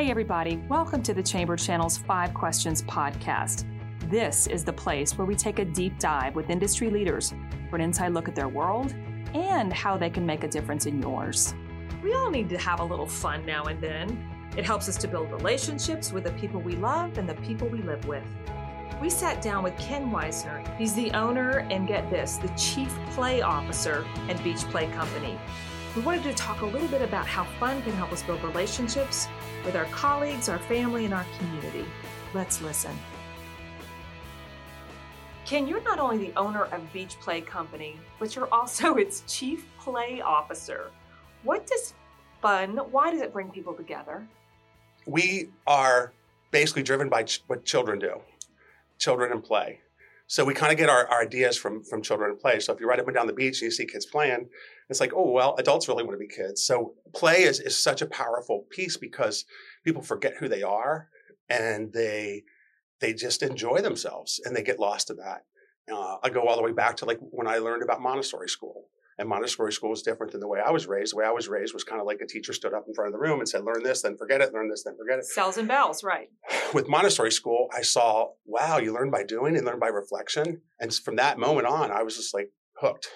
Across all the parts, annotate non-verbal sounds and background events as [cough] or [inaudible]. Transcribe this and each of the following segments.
Hey, everybody, welcome to the Chamber Channel's Five Questions podcast. This is the place where we take a deep dive with industry leaders for an inside look at their world and how they can make a difference in yours. We all need to have a little fun now and then. It helps us to build relationships with the people we love and the people we live with. We sat down with Ken Weisner. He's the owner and get this, the chief play officer at Beach Play Company. We wanted to talk a little bit about how fun can help us build relationships with our colleagues, our family, and our community. Let's listen. Ken, you're not only the owner of Beach Play Company, but you're also [laughs] its chief play officer. What does fun, why does it bring people together? We are basically driven by ch- what children do children and play. So we kind of get our, our, ideas from from children and play. So if you're right up and down the beach and you see kids playing, it's like, oh well, adults really want to be kids. So play is is such a powerful piece because people forget who they are and they they just enjoy themselves and they get lost in that. Uh, I go all the way back to like when I learned about Montessori school. And Montessori school is different than the way I was raised. The way I was raised was kind of like a teacher stood up in front of the room and said, learn this, then forget it, learn this, then forget it. Cells and bells, right. [sighs] With Montessori school, I saw, wow, you learn by doing and learn by reflection. And from that moment on, I was just like hooked,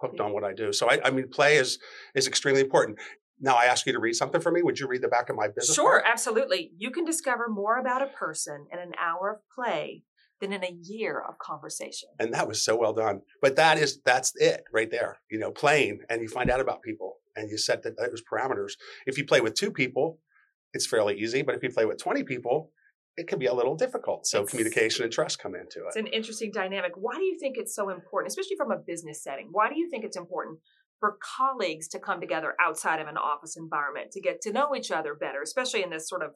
hooked on what I do. So I, I mean, play is is extremely important. Now I ask you to read something for me. Would you read the back of my business? Sure, card? absolutely. You can discover more about a person in an hour of play than in a year of conversation. And that was so well done. But that is that's it right there. You know, playing and you find out about people and you set that uh, those parameters. If you play with two people, it's fairly easy. But if you play with 20 people, it can be a little difficult. So it's, communication and trust come into it. It's an interesting dynamic. Why do you think it's so important, especially from a business setting? Why do you think it's important for colleagues to come together outside of an office environment to get to know each other better, especially in this sort of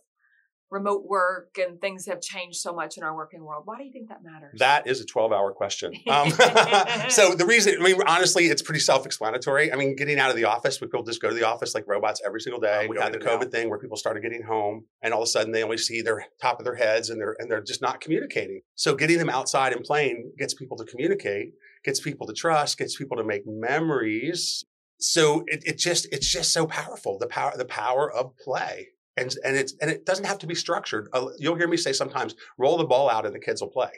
remote work and things have changed so much in our working world. Why do you think that matters? That is a 12 hour question. [laughs] Um, [laughs] so the reason, I mean, honestly, it's pretty self explanatory. I mean, getting out of the office, we people just go to the office like robots every single day. Uh, we had the COVID now. thing where people started getting home and all of a sudden they only see their top of their heads and they're, and they're just not communicating. So getting them outside and playing gets people to communicate, gets people to trust, gets people to make memories. So it, it just, it's just so powerful. The power, the power of play and and it's and it doesn't have to be structured. Uh, you'll hear me say sometimes, roll the ball out and the kids will play,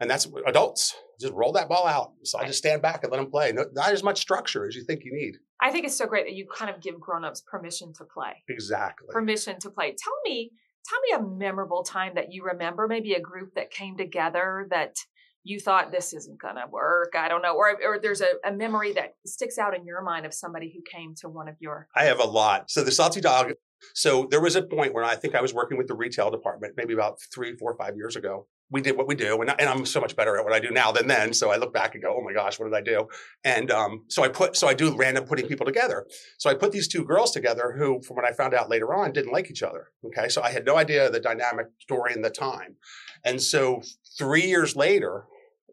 and that's adults. Just roll that ball out. So I just stand back and let them play. No, not as much structure as you think you need. I think it's so great that you kind of give grown-ups permission to play. Exactly. Permission to play. Tell me, tell me a memorable time that you remember. Maybe a group that came together that you thought this isn't going to work. I don't know. Or, or there's a, a, memory that sticks out in your mind of somebody who came to one of your. I have a lot. So the Salty Dog so there was a point where I think I was working with the retail department, maybe about three, four, five years ago. We did what we do, and, and I'm so much better at what I do now than then. So I look back and go, "Oh my gosh, what did I do?" And um, so I put, so I do random putting people together. So I put these two girls together, who, from what I found out later on, didn't like each other. Okay, so I had no idea the dynamic during the time, and so three years later,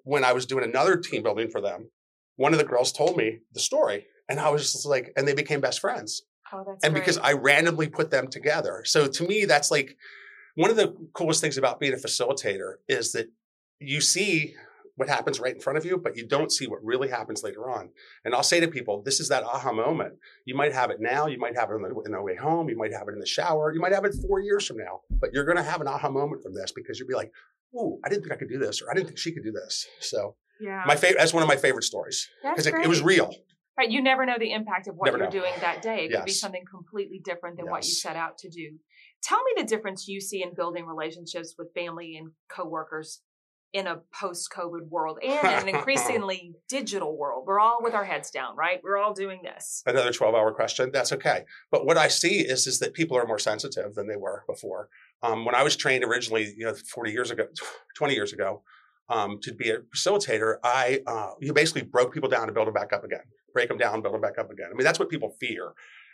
when I was doing another team building for them, one of the girls told me the story, and I was just like, and they became best friends. Oh, and great. because I randomly put them together. So to me, that's like one of the coolest things about being a facilitator is that you see what happens right in front of you, but you don't see what really happens later on. And I'll say to people, this is that aha moment. You might have it now, you might have it on the, in the way home, you might have it in the shower, you might have it four years from now, but you're going to have an aha moment from this because you'll be like, "Ooh, I didn't think I could do this," or "I didn't think she could do this." So, yeah, my favorite. That's one of my favorite stories because it, it was real. Right. You never know the impact of what never you're know. doing that day. It yes. could be something completely different than yes. what you set out to do. Tell me the difference you see in building relationships with family and coworkers in a post-COVID world and in an [laughs] increasingly digital world. We're all with our heads down, right? We're all doing this. Another 12-hour question. That's okay. But what I see is, is that people are more sensitive than they were before. Um, when I was trained originally, you know, 40 years ago, [sighs] 20 years ago, um, to be a facilitator, I uh, you basically broke people down to build them back up again break them down, build them back up again. I mean, that's what people fear.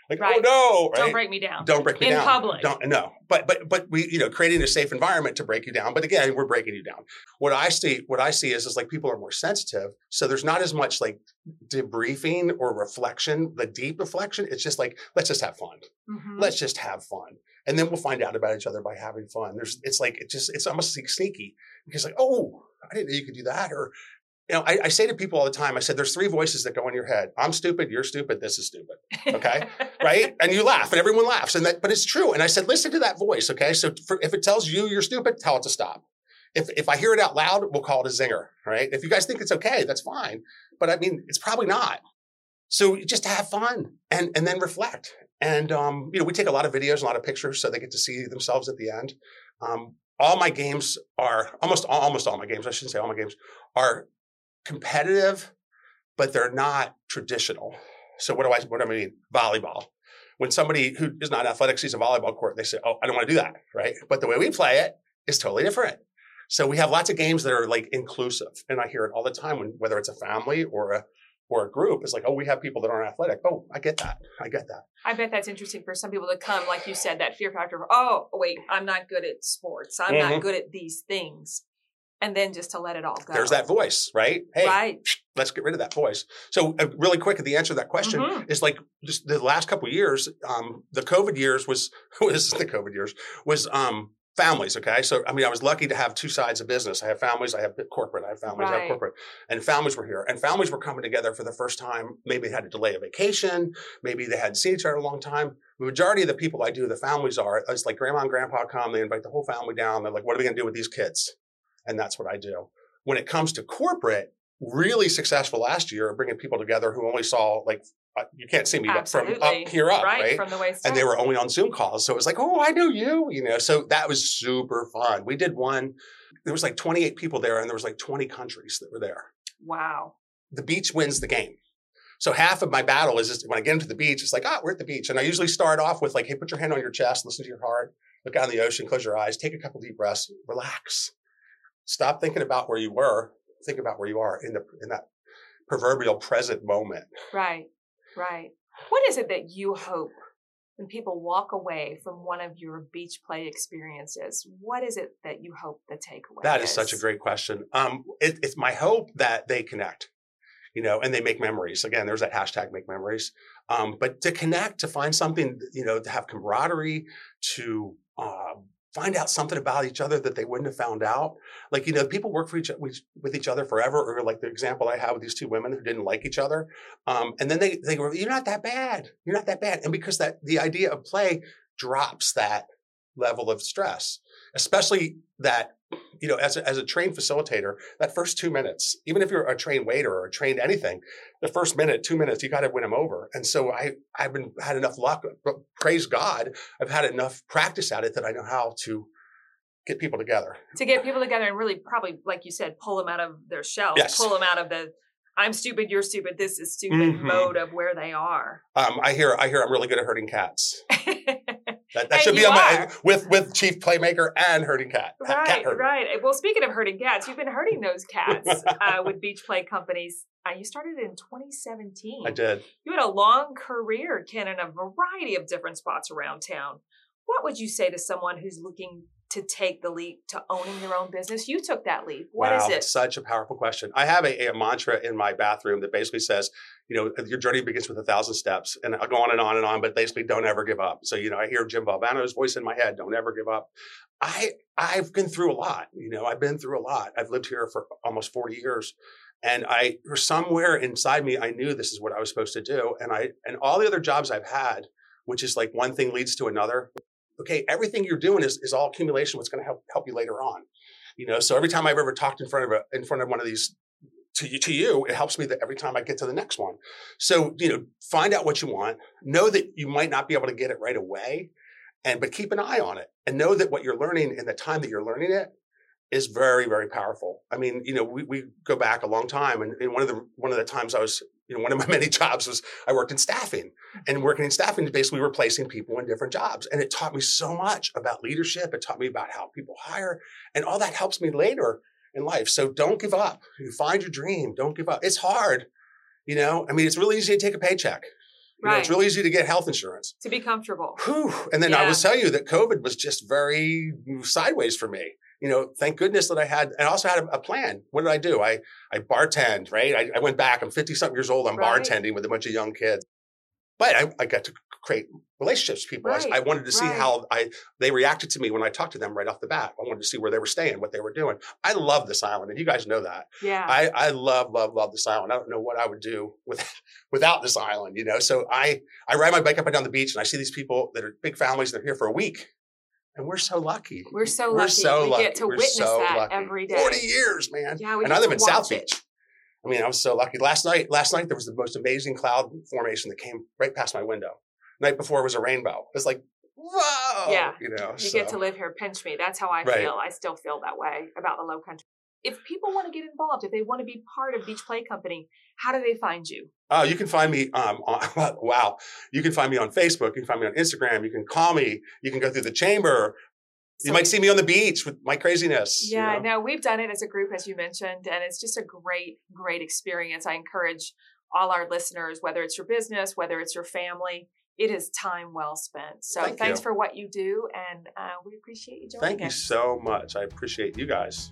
Like, oh, right. oh no, right? don't break me down. Don't break me in down. In public. Don't no. But but but we, you know, creating a safe environment to break you down. But again, we're breaking you down. What I see, what I see is is like people are more sensitive. So there's not as much like debriefing or reflection, the deep reflection. It's just like, let's just have fun. Mm-hmm. Let's just have fun. And then we'll find out about each other by having fun. There's it's like it just it's almost like sneaky because like, oh, I didn't know you could do that. Or you know, I, I, say to people all the time, I said, there's three voices that go in your head. I'm stupid, you're stupid, this is stupid. Okay. [laughs] right. And you laugh and everyone laughs. And that, but it's true. And I said, listen to that voice. Okay. So for, if it tells you you're stupid, tell it to stop. If, if I hear it out loud, we'll call it a zinger. Right. If you guys think it's okay, that's fine. But I mean, it's probably not. So just have fun and, and then reflect. And, um, you know, we take a lot of videos, a lot of pictures so they get to see themselves at the end. Um, all my games are almost almost all my games. I shouldn't say all my games are competitive, but they're not traditional. So what do I what do I mean? Volleyball. When somebody who is not athletic sees a volleyball court, they say, "Oh, I don't want to do that," right? But the way we play it is totally different. So we have lots of games that are like inclusive, and I hear it all the time when whether it's a family or a or a group it's like, oh, we have people that aren't athletic. Oh, I get that. I get that. I bet that's interesting for some people to come, like you said, that fear factor of, oh, wait, I'm not good at sports. I'm mm-hmm. not good at these things. And then just to let it all go. There's that voice, right? Hey, right. let's get rid of that voice. So, uh, really quick, the answer to that question mm-hmm. is like just the last couple years, um, the COVID years was [laughs] was the COVID years was um, families. Okay. So, I mean, I was lucky to have two sides of business. I have families, I have corporate, I have families, right. I have corporate. And families were here. And families were coming together for the first time. Maybe they had to delay a vacation. Maybe they hadn't seen each other a long time. The majority of the people I do, the families are, it's like grandma and grandpa come, they invite the whole family down. They're like, what are we going to do with these kids? And that's what I do. When it comes to corporate, really successful last year, bringing people together who only saw like uh, you can't see me but from up here up, right? right? From the waist and they were only on Zoom calls. So it was like, oh, I know you, you know. So that was super fun. We did one. There was like 28 people there, and there was like 20 countries that were there. Wow. The beach wins the game. So half of my battle is just when I get into the beach, it's like, ah, oh, we're at the beach. And I usually start off with like, hey, put your hand on your chest, listen to your heart, look out in the ocean, close your eyes, take a couple deep breaths, relax. Stop thinking about where you were. Think about where you are in the in that proverbial present moment. Right. Right. What is it that you hope when people walk away from one of your beach play experiences? What is it that you hope the takeaway That is, is such a great question. Um, it, it's my hope that they connect, you know, and they make memories. Again, there's that hashtag make memories. Um, but to connect, to find something, you know, to have camaraderie, to uh, find out something about each other that they wouldn't have found out. Like, you know, people work for each, with each other forever, or like the example I have with these two women who didn't like each other. Um, and then they, they go, you're not that bad. You're not that bad. And because that the idea of play drops that level of stress, especially that you know, as a, as a trained facilitator, that first two minutes, even if you're a trained waiter or a trained anything, the first minute, two minutes, you got to win them over. And so I, I've been had enough luck, but praise God, I've had enough practice at it that I know how to get people together. To get people together and really probably, like you said, pull them out of their shell, yes. pull them out of the I'm stupid, you're stupid, this is stupid mm-hmm. mode of where they are. Um, I hear I hear I'm really good at hurting cats. [laughs] That, that should be on my with with chief playmaker and herding cat. Right, cat right. Well, speaking of herding cats, you've been herding those cats uh, [laughs] with beach play companies. Uh, you started in 2017. I did. You had a long career, Ken, in a variety of different spots around town. What would you say to someone who's looking to take the leap to owning your own business? You took that leap. What wow, is it? Such a powerful question. I have a, a, mantra in my bathroom that basically says, you know, your journey begins with a thousand steps. And I'll go on and on and on, but basically don't ever give up. So, you know, I hear Jim Valvano's voice in my head, don't ever give up. I I've been through a lot. You know, I've been through a lot. I've lived here for almost 40 years. And I or somewhere inside me, I knew this is what I was supposed to do. And I and all the other jobs I've had, which is like one thing leads to another okay, everything you're doing is, is all accumulation. What's going to help help you later on, you know. So every time I've ever talked in front of a, in front of one of these to you, to you, it helps me that every time I get to the next one. So you know, find out what you want. Know that you might not be able to get it right away, and but keep an eye on it, and know that what you're learning in the time that you're learning it is very very powerful. I mean, you know, we, we go back a long time, and, and one of the one of the times I was you know, one of my [laughs] many jobs was I worked in staffing and working in staffing is basically replacing people in different jobs. And it taught me so much about leadership. It taught me about how people hire and all that helps me later in life. So don't give up. You find your dream. Don't give up. It's hard. You know, I mean, it's really easy to take a paycheck. You right. know, it's really easy to get health insurance. To be comfortable. Whew. And then yeah. I will tell you that COVID was just very sideways for me you know, thank goodness that I had, and I also had a, a plan. What did I do? I, I bartend, right? I, I went back. I'm 50 something years old. I'm right. bartending with a bunch of young kids. But I, I got to create relationships with people. Right, I, I wanted to see right. how I they reacted to me when I talked to them right off the bat. I wanted to see where they were staying, what they were doing. I love this island, and you guys know that. Yeah. I, I love, love, love this island. I don't know what I would do with, [laughs] without this island, you know. So I I ride my bike up and down the beach and I see these people that are big families They're here for a week. And we're so lucky. We're so We're lucky. so we lucky. get to We're witness so that lucky. every day. 40 years, man. Yeah, we and I live in South it. Beach. I mean, I was so lucky. Last night, last night there was the most amazing cloud formation that came right past my window. Night before was a rainbow. It's like, whoa. Yeah. You know. You so. get to live here, pinch me. That's how I Right. feel. I still feel that way about the low country. If people want to get involved, if they want to be part of Beach Play Company, how do they find you? Oh, you can find me. Um, on, [laughs] wow, you can find me on Facebook. You can find me on Instagram. You can call me. You can go through the chamber. You might see me on the beach with my craziness. you Yeah, know? no, we've done it as a group, as you mentioned, and it's just a great, great experience. I encourage all our listeners, whether it's your business, whether it's your family, it is time well spent. So Thank thanks you. for what you do, and uh, we appreciate you joining Thank you so much. I appreciate you guys.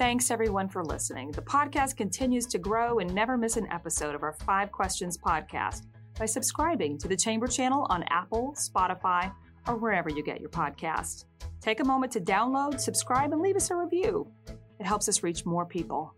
Thanks everyone for listening. The podcast continues to grow and never miss an episode of our Five Questions podcast by subscribing to the Chamber channel on Apple, Spotify, or wherever you get your podcast. Take a moment to download, subscribe, and leave us a review. It helps us reach more people.